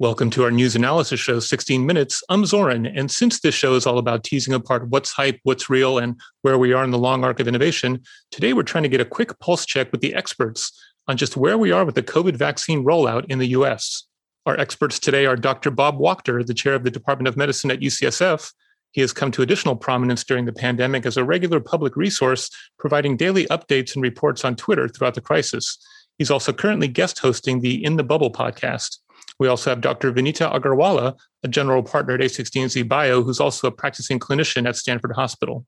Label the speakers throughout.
Speaker 1: Welcome to our news analysis show, 16 Minutes. I'm Sonal. And since this show is all about teasing apart what's hype, what's real, and where we are in the long arc of innovation, today we're trying to get a quick pulse check with the experts on just where we are with the COVID vaccine rollout in the US. Our experts today are Dr. Bob Wachter, the chair of the Department of Medicine at UCSF. He has come to additional prominence during the pandemic as a regular public resource, providing daily updates and reports on Twitter throughout the crisis. He's also currently guest hosting the In the Bubble podcast. We also have Dr. Vineeta Agarwala, a general partner at A16Z Bio, who's also a practicing clinician at Stanford Hospital.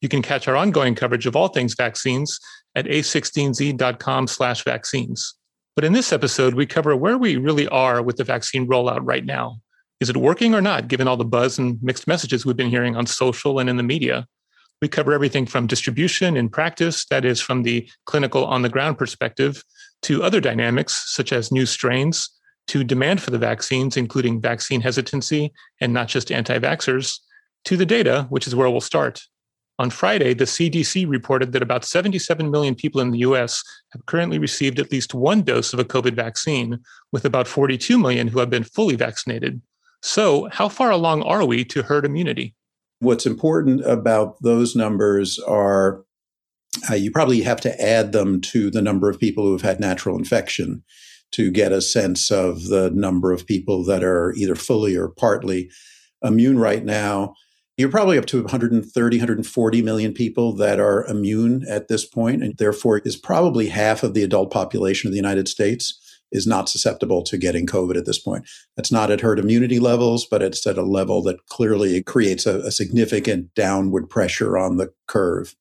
Speaker 1: You can catch our ongoing coverage of all things vaccines at a16z.com slash vaccines. But in this episode, we cover where we really are with the vaccine rollout right now. Is it working or not, given all the buzz and mixed messages we've been hearing on social and in the media? We cover everything from distribution in practice, that is, from the clinical on the ground perspective, to other dynamics such as new strains, to demand for the vaccines, including vaccine hesitancy and not just anti vaxxers, to the data, which is where we'll start. On Friday, the CDC reported that about 77 million people in the US have currently received at least one dose of a COVID vaccine, with about 42 million who have been fully vaccinated. So, how far along are we to herd immunity?
Speaker 2: What's important about those numbers are uh, you probably have to add them to the number of people who have had natural infection to get a sense of the number of people that are either fully or partly immune right now. You're probably up to 130, 140 million people that are immune at this point, and therefore is probably half of the adult population of the United States is not susceptible to getting COVID at this point. That's not at herd immunity levels, but it's at a level that clearly creates a, a significant downward pressure on the curve.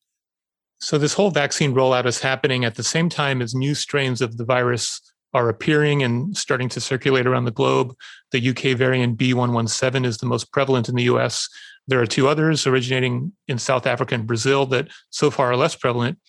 Speaker 1: So, this whole vaccine rollout is happening at the same time as new strains of the virus are appearing and starting to circulate around the globe. The UK variant B117 is the most prevalent in the US. There are two others originating in South Africa and Brazil that so far are less prevalent.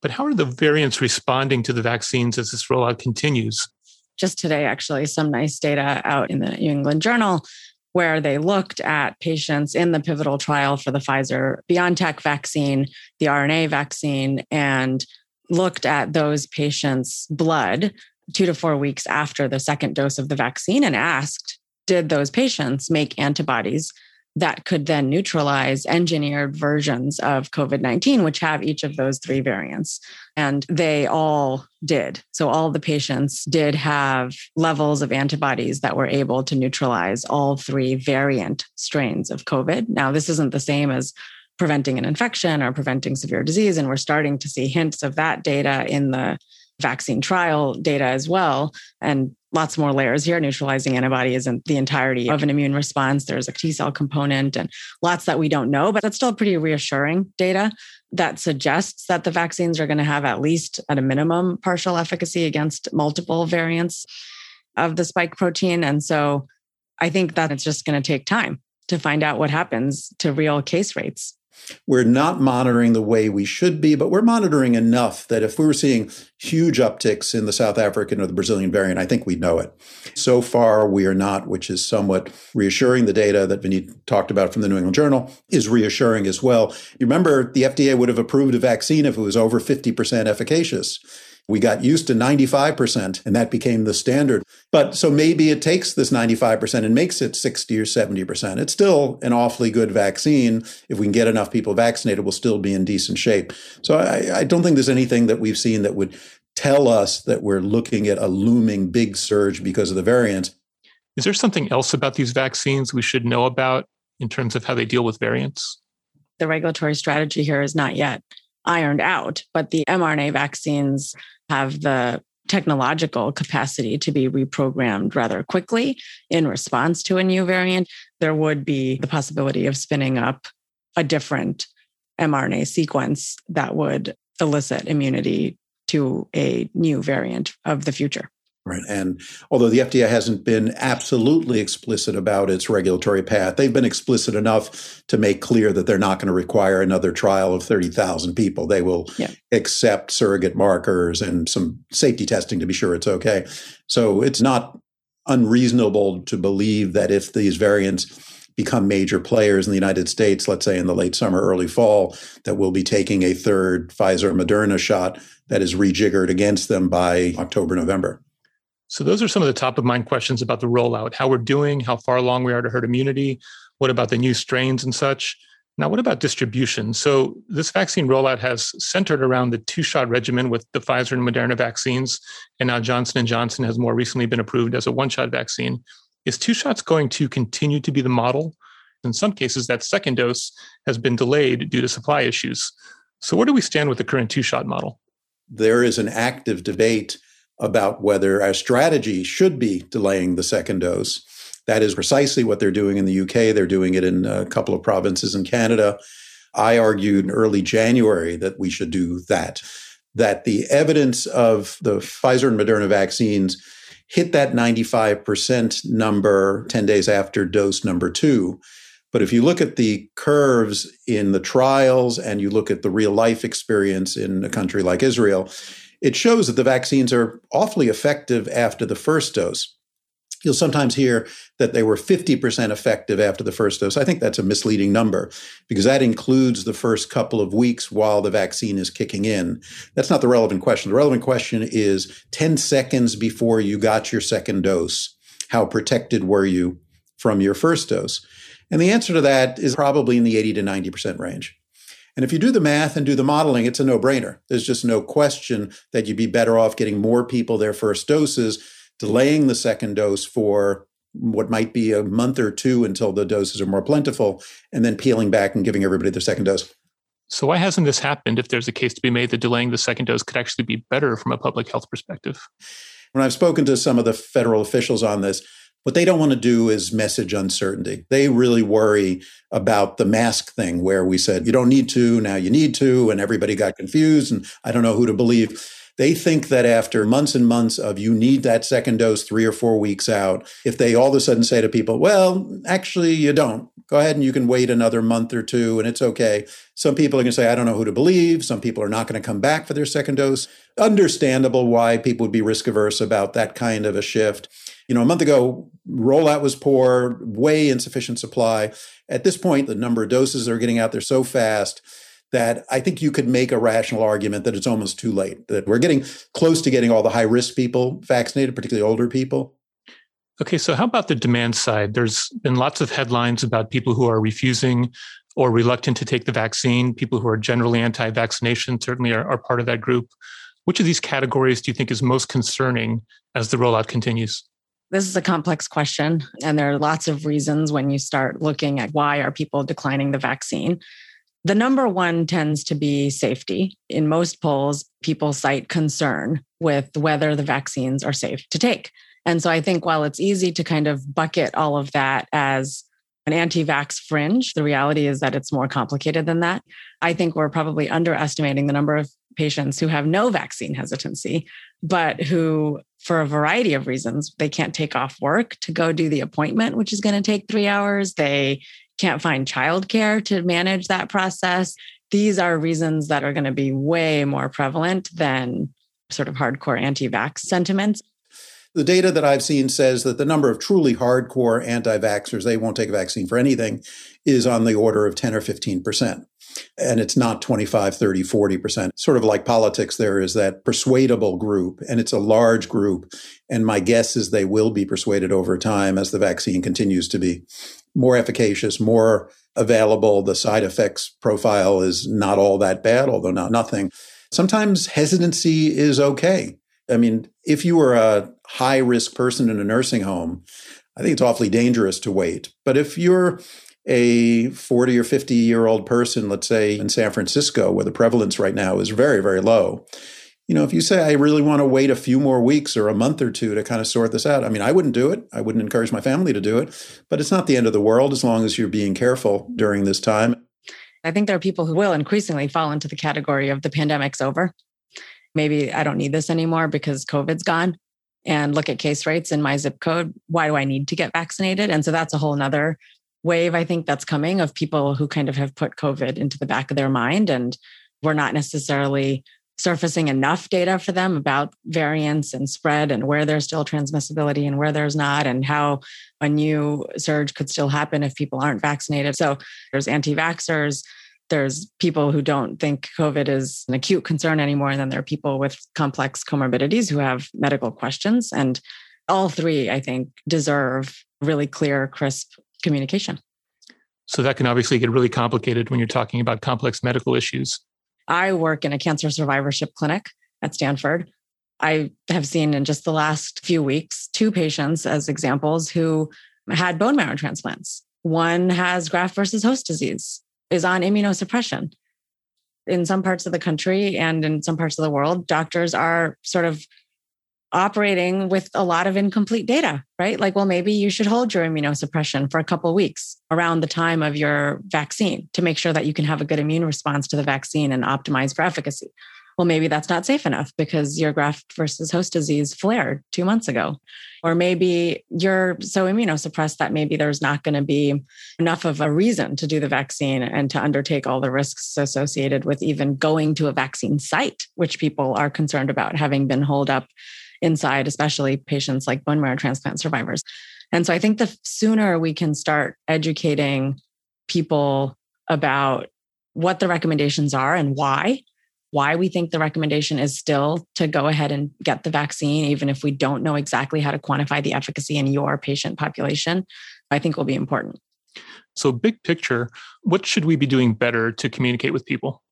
Speaker 1: But how are the variants responding to the vaccines as this rollout continues?
Speaker 3: Just today, actually, some nice data out in the New England Journal where they looked at patients in the pivotal trial for the Pfizer BioNTech vaccine, the RNA vaccine, and looked at those patients' blood two to four weeks after the second dose of the vaccine and asked, did those patients make antibodies that could then neutralize engineered versions of COVID 19, which have each of those three variants. And they all did. So, all the patients did have levels of antibodies that were able to neutralize all three variant strains of COVID. Now, this isn't the same as preventing an infection or preventing severe disease. And we're starting to see hints of that data in the vaccine trial data as well. And lots more layers here. Neutralizing antibody isn't the entirety of an immune response. There's a T cell component and lots that we don't know, but that's still pretty reassuring data that suggests that the vaccines are going to have at least at a minimum partial efficacy against multiple variants of the spike protein. And so I think that it's just going to take time to find out what happens to real case rates.
Speaker 2: We're not monitoring the way we should be, but we're monitoring enough that if we were seeing huge upticks in the South African or the Brazilian variant, I think we'd know it. So far, we are not, which is somewhat reassuring. The data that Vinny talked about from the New England Journal is reassuring as well. You remember the FDA would have approved a vaccine if it was over 50% efficacious. We got used to 95%, and that became the standard. But so maybe it takes this 95% and makes it 60 or 70%. It's still an awfully good vaccine. If we can get enough people vaccinated, we'll still be in decent shape. So I, I don't think there's anything that we've seen that would tell us that we're looking at a looming big surge because of the variants.
Speaker 1: Is there something else about these vaccines we should know about in terms of how they deal with variants?
Speaker 3: The regulatory strategy here is not yet ironed out, but the mRNA vaccines have the technological capacity to be reprogrammed rather quickly in response to a new variant, there would be the possibility of spinning up a different mRNA sequence that would elicit immunity to a new variant of the future.
Speaker 2: Right. And although the FDA hasn't been absolutely explicit about its regulatory path, they've been explicit enough to make clear that they're not going to require another trial of 30,000 people. They will yeah. accept surrogate markers and some safety testing to be sure it's okay. So it's not unreasonable to believe that if these variants become major players in the United States, let's say in the late summer, early fall, that we'll be taking a third Pfizer Moderna shot that is rejiggered against them by October, November.
Speaker 1: So, those are some of the top of mind questions about the rollout how we're doing, how far along we are to herd immunity, what about the new strains and such. Now, what about distribution? So, this vaccine rollout has centered around the two-shot regimen with the Pfizer and Moderna vaccines, and now Johnson Johnson has more recently been approved as a one-shot vaccine. Is two shots going to continue to be the model? In some cases, that second dose has been delayed due to supply issues. So, where do we stand with the current two-shot model?
Speaker 2: There is an active debate about whether our strategy should be delaying the second dose. That is precisely what they're doing in the UK. They're doing it in a couple of provinces in Canada. I argued in early January that we should do that, that the evidence of the Pfizer and Moderna vaccines hit that 95% number 10 days after dose number two. But if you look at the curves in the trials and you look at the real life experience in a country like Israel, it shows that the vaccines are awfully effective after the first dose. You'll sometimes hear that they were 50% effective after the first dose. I think that's a misleading number because that includes the first couple of weeks while the vaccine is kicking in. That's not the relevant question. The relevant question is 10 seconds before you got your second dose, how protected were you from your first dose? And the answer to that is probably in the 80 to 90% range. And if you do the math and do the modeling, it's a no brainer. There's just no question that you'd be better off getting more people their first doses delaying the second dose for what might be a month or two until the doses are more plentiful, and then peeling back and giving everybody their second dose.
Speaker 1: So, why hasn't this happened if there's a case to be made that delaying the second dose could actually be better from a public health perspective?
Speaker 2: When I've spoken to some of the federal officials on this, what they don't want to do is message uncertainty. They really worry about the mask thing where we said, you don't need to, now you need to, and everybody got confused, and I don't know who to believe. They think that after months and months of you need that second dose three or four weeks out, if they all of a sudden say to people, well, actually, you don't, go ahead and you can wait another month or two and it's okay. Some people are going to say, I don't know who to believe. Some people are not going to come back for their second dose. Understandable why people would be risk averse about that kind of a shift. You know, a month ago, rollout was poor, way insufficient supply. At this point, the number of doses that are getting out there so fast that I think you could make a rational argument that it's almost too late, that we're getting close to getting all the high risk people vaccinated, particularly older people.
Speaker 1: Okay, so how about the demand side? There's been lots of headlines about people who are refusing or reluctant to take the vaccine. People who are generally anti vaccination certainly are, are part of that group. Which of these categories do you think is most concerning as the rollout continues?
Speaker 3: This is a complex question, and there are lots of reasons when you start looking at why are people declining the vaccine. The number one tends to be safety. In most polls, people cite concern with whether the vaccines are safe to take. And so I think while it's easy to kind of bucket all of that as an anti vax fringe, the reality is that it's more complicated than that. I think we're probably underestimating the number of patients who have no vaccine hesitancy, but who, for a variety of reasons, they can't take off work to go do the appointment, which is going to take three hours. They can't find childcare to manage that process. These are reasons that are going to be way more prevalent than sort of hardcore anti vax sentiments.
Speaker 2: The data that I've seen says that the number of truly hardcore anti vaxxers, they won't take a vaccine for anything, is on the order of 10 or 15%. And it's not 25, 30, 40%. Sort of like politics, there is that persuadable group, and it's a large group. And my guess is they will be persuaded over time as the vaccine continues to be more efficacious, more available. The side effects profile is not all that bad, although not nothing. Sometimes hesitancy is okay. I mean, if you are a high risk person in a nursing home, I think it's awfully dangerous to wait. But if you're a 40 or 50 year old person, let's say in San Francisco, where the prevalence right now is very, very low, you know, if you say, I really want to wait a few more weeks or a month or two to kind of sort this out, I mean, I wouldn't do it. I wouldn't encourage my family to do it, but it's not the end of the world as long as you're being careful during this time.
Speaker 3: I think there are people who will increasingly fall into the category of the pandemic's over. Maybe I don't need this anymore because COVID's gone and look at case rates in my zip code. Why do I need to get vaccinated? And so that's a whole nother wave I think that's coming of people who kind of have put COVID into the back of their mind and we're not necessarily surfacing enough data for them about variants and spread and where there's still transmissibility and where there's not, and how a new surge could still happen if people aren't vaccinated. So there's anti vaxxers. There's people who don't think COVID is an acute concern anymore. And then there are people with complex comorbidities who have medical questions. And all three, I think, deserve really clear, crisp communication.
Speaker 1: So that can obviously get really complicated when you're talking about complex medical issues.
Speaker 3: I work in a cancer survivorship clinic at Stanford. I have seen in just the last few weeks two patients as examples who had bone marrow transplants. One has graft versus host disease, is on immunosuppression. In some parts of the country and in some parts of the world, doctors are sort of operating with a lot of incomplete data, right? Like, well, maybe you should hold your immunosuppression for a couple weeks around the time of your vaccine to make sure that you can have a good immune response to the vaccine and optimize for efficacy well, maybe that's not safe enough because your graft versus host disease flared two months ago. Or maybe you're so immunosuppressed that maybe there's not going to be enough of a reason to do the vaccine and to undertake all the risks associated with even going to a vaccine site, which people are concerned about having been holed up inside, especially patients like bone marrow transplant survivors. And so I think the sooner we can start educating people about what the recommendations are and why why we think the recommendation is still to go ahead and get the vaccine, even if we don't know exactly how to quantify the efficacy in your patient population, I think will be important.
Speaker 1: So, big picture, what should we be doing better to communicate with people?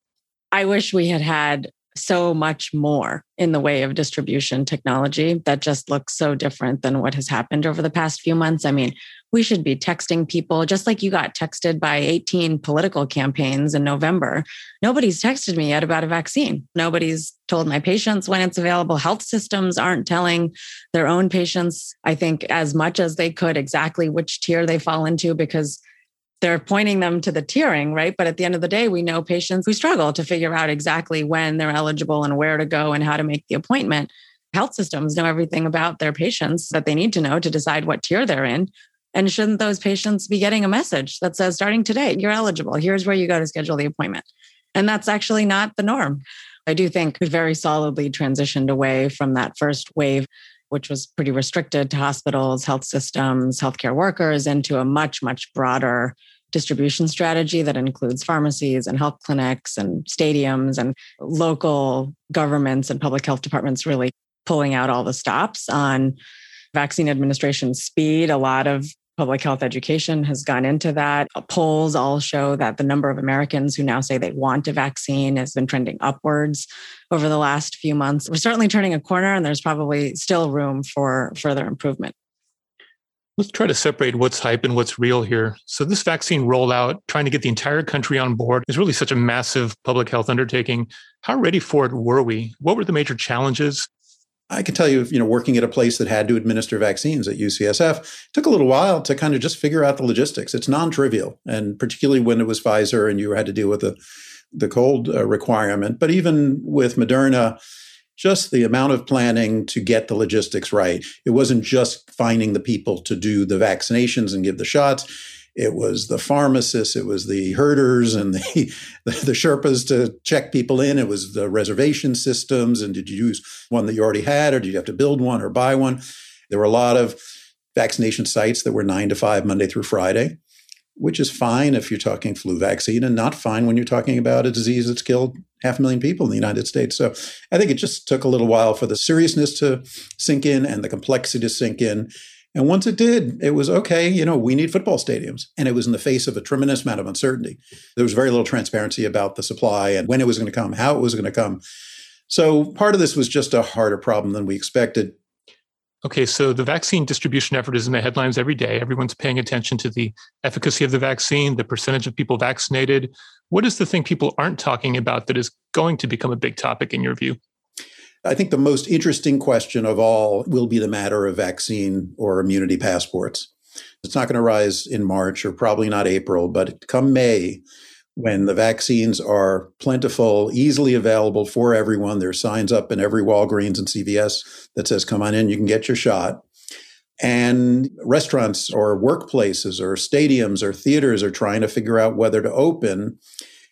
Speaker 3: I wish we had had so much more in the way of distribution technology that just looks so different than what has happened over the past few months. I mean, we should be texting people just like you got texted by 18 political campaigns in November. Nobody's texted me yet about a vaccine. Nobody's told my patients when it's available. Health systems aren't telling their own patients, I think, as much as they could exactly which tier they fall into because they're pointing them to the tiering, right? But at the end of the day, we know patients who struggle to figure out exactly when they're eligible and where to go and how to make the appointment. Health systems know everything about their patients that they need to know to decide what tier they're in. And shouldn't those patients be getting a message that says, starting today, you're eligible? Here's where you go to schedule the appointment. And that's actually not the norm. I do think we very solidly transitioned away from that first wave which was pretty restricted to hospitals, health systems, healthcare workers, into a much, much broader distribution strategy that includes pharmacies and health clinics and stadiums and local governments and public health departments really pulling out all the stops on vaccine administration speed. A lot of public health education has gone into that. Uh, polls all show that the number of Americans who now say they want a vaccine has been trending upwards over the last few months. We're certainly turning a corner, and there's probably still room for further improvement.
Speaker 1: Let's try to separate what's hype and what's real here. So, this vaccine rollout, trying to get the entire country on board, is really such a massive public health undertaking. How ready for it were we? What were the major challenges?
Speaker 2: I can tell you, you know, working at a place that had to administer vaccines at UCSF took a little while to kind of just figure out the logistics. It's non-trivial, and particularly when it was Pfizer and you had to deal with the the cold uh, requirement. But even with Moderna, just the amount of planning to get the logistics right. It wasn't just finding the people to do the vaccinations and give the shots it was the pharmacists, it was the herders and the, the Sherpas to check people in. It was the reservation systems. And did you use one that you already had, or did you have to build one or buy one? There were a lot of vaccination sites that were nine to five, Monday through Friday, which is fine if you're talking flu vaccine and not fine when you're talking about a disease that's killed half a million people in the United States. So I think it just took a little while for the seriousness to sink in and the complexity to sink in. And once it did, it was okay, you know, we need football stadiums. And it was in the face of a tremendous amount of uncertainty. There was very little transparency about the supply and when it was going to come, how it was going to come. So part of this was just a harder problem than we expected.
Speaker 1: Okay, so the vaccine distribution effort is in the headlines every day. Everyone's paying attention to the efficacy of the vaccine, the percentage of people vaccinated. What is the thing people aren't talking about that is going to become a big topic in your view?
Speaker 2: I think the most interesting question of all will be the matter of vaccine or immunity passports. It's not going to rise in March or probably not April, but come May, when the vaccines are plentiful, easily available for everyone, there's signs up in every Walgreens and CVS that says, come on in, you can get your shot. And restaurants or workplaces or stadiums or theaters are trying to figure out whether to open.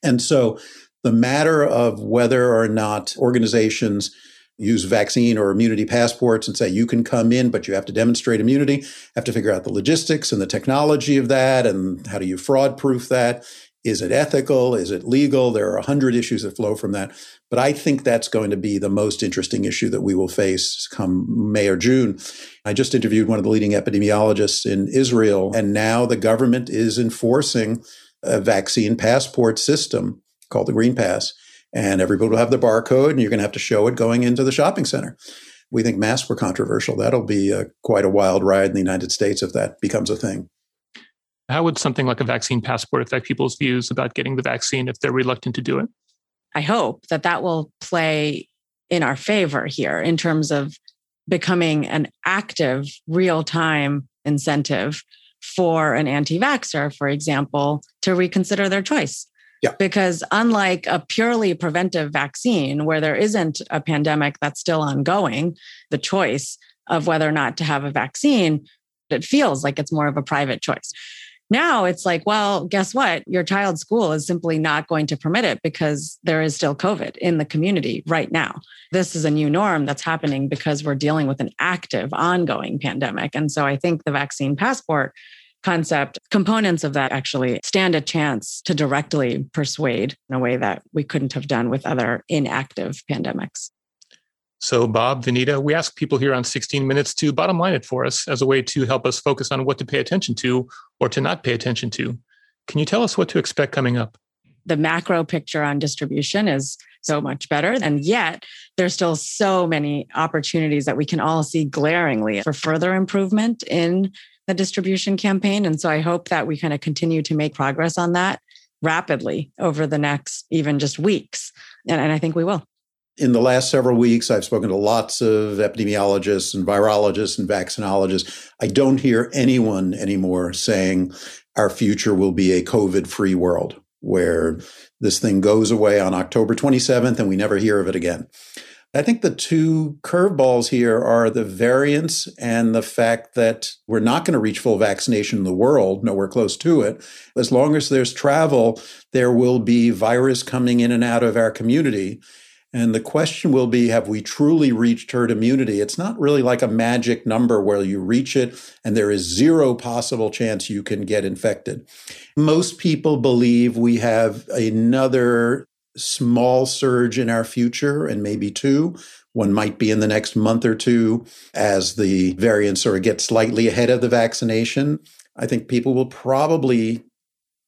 Speaker 2: And so the matter of whether or not organizations use vaccine or immunity passports and say you can come in, but you have to demonstrate immunity, have to figure out the logistics and the technology of that and how do you fraud proof that Is it ethical? Is it legal? There are a hundred issues that flow from that. But I think that's going to be the most interesting issue that we will face come May or June. I just interviewed one of the leading epidemiologists in Israel, and now the government is enforcing a vaccine passport system called the Green Pass. And everybody will have the barcode, and you're going to have to show it going into the shopping center. We think masks were controversial. That'll be a, quite a wild ride in the United States if that becomes a thing.
Speaker 1: How would something like a vaccine passport affect people's views about getting the vaccine if they're reluctant to do it?
Speaker 3: I hope that that will play in our favor here in terms of becoming an active, real time incentive for an anti vaxxer, for example, to reconsider their choice.
Speaker 2: Yeah.
Speaker 3: Because unlike a purely preventive vaccine where there isn't a pandemic that's still ongoing, the choice of whether or not to have a vaccine, it feels like it's more of a private choice. Now it's like, well, guess what? Your child's school is simply not going to permit it because there is still COVID in the community right now. This is a new norm that's happening because we're dealing with an active, ongoing pandemic. And so I think the vaccine passport concept, components of that actually stand a chance to directly persuade in a way that we couldn't have done with other inactive pandemics.
Speaker 1: So, Bob, Vineeta, we ask people here on 16 Minutes to bottom line it for us as a way to help us focus on what to pay attention to or to not pay attention to. Can you tell us what to expect coming up?
Speaker 3: The macro picture on distribution is so much better. And yet, there's still so many opportunities that we can all see glaringly for further improvement in the distribution campaign. And so I hope that we kind of continue to make progress on that rapidly over the next even just weeks. And, and I think we will
Speaker 2: in the last several weeks, I've spoken to lots of epidemiologists and virologists and vaccinologists. I don't hear anyone anymore saying our future will be a COVID free world where this thing goes away on October 27th and we never hear of it again. I think the two curveballs here are the variants and the fact that we're not going to reach full vaccination in the world, nowhere close to it. As long as there's travel, there will be virus coming in and out of our community. And the question will be have we truly reached herd immunity? It's not really like a magic number where you reach it and there is zero possible chance you can get infected. Most people believe we have another small surge in our future and maybe two. One might be in the next month or two as the variants sort of get slightly ahead of the vaccination. I think people will probably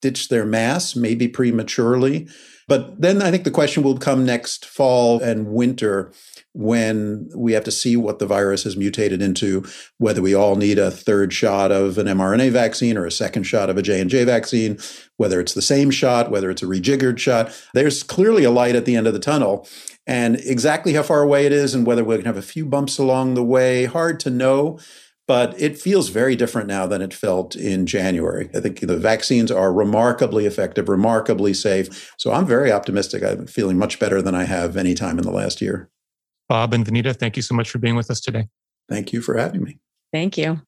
Speaker 2: ditch their masks, maybe prematurely. But then I think the question will come next fall and winter when we have to see what the virus has mutated into, whether we all need a third shot of an mRNA vaccine or a second shot of a J&J vaccine, whether it's the same shot, whether it's a rejiggered shot. There's clearly a light at the end of the tunnel. And exactly how far away it is and whether we're going to have a few bumps along the way, hard to know but it feels very different now than it felt in January. I think the vaccines are remarkably effective, remarkably safe. So I'm very optimistic. I'm feeling much better than I have any time in the last year.
Speaker 1: Bob and Vineeta, thank you so much for being with us today.
Speaker 2: Thank you for having me.
Speaker 3: Thank you.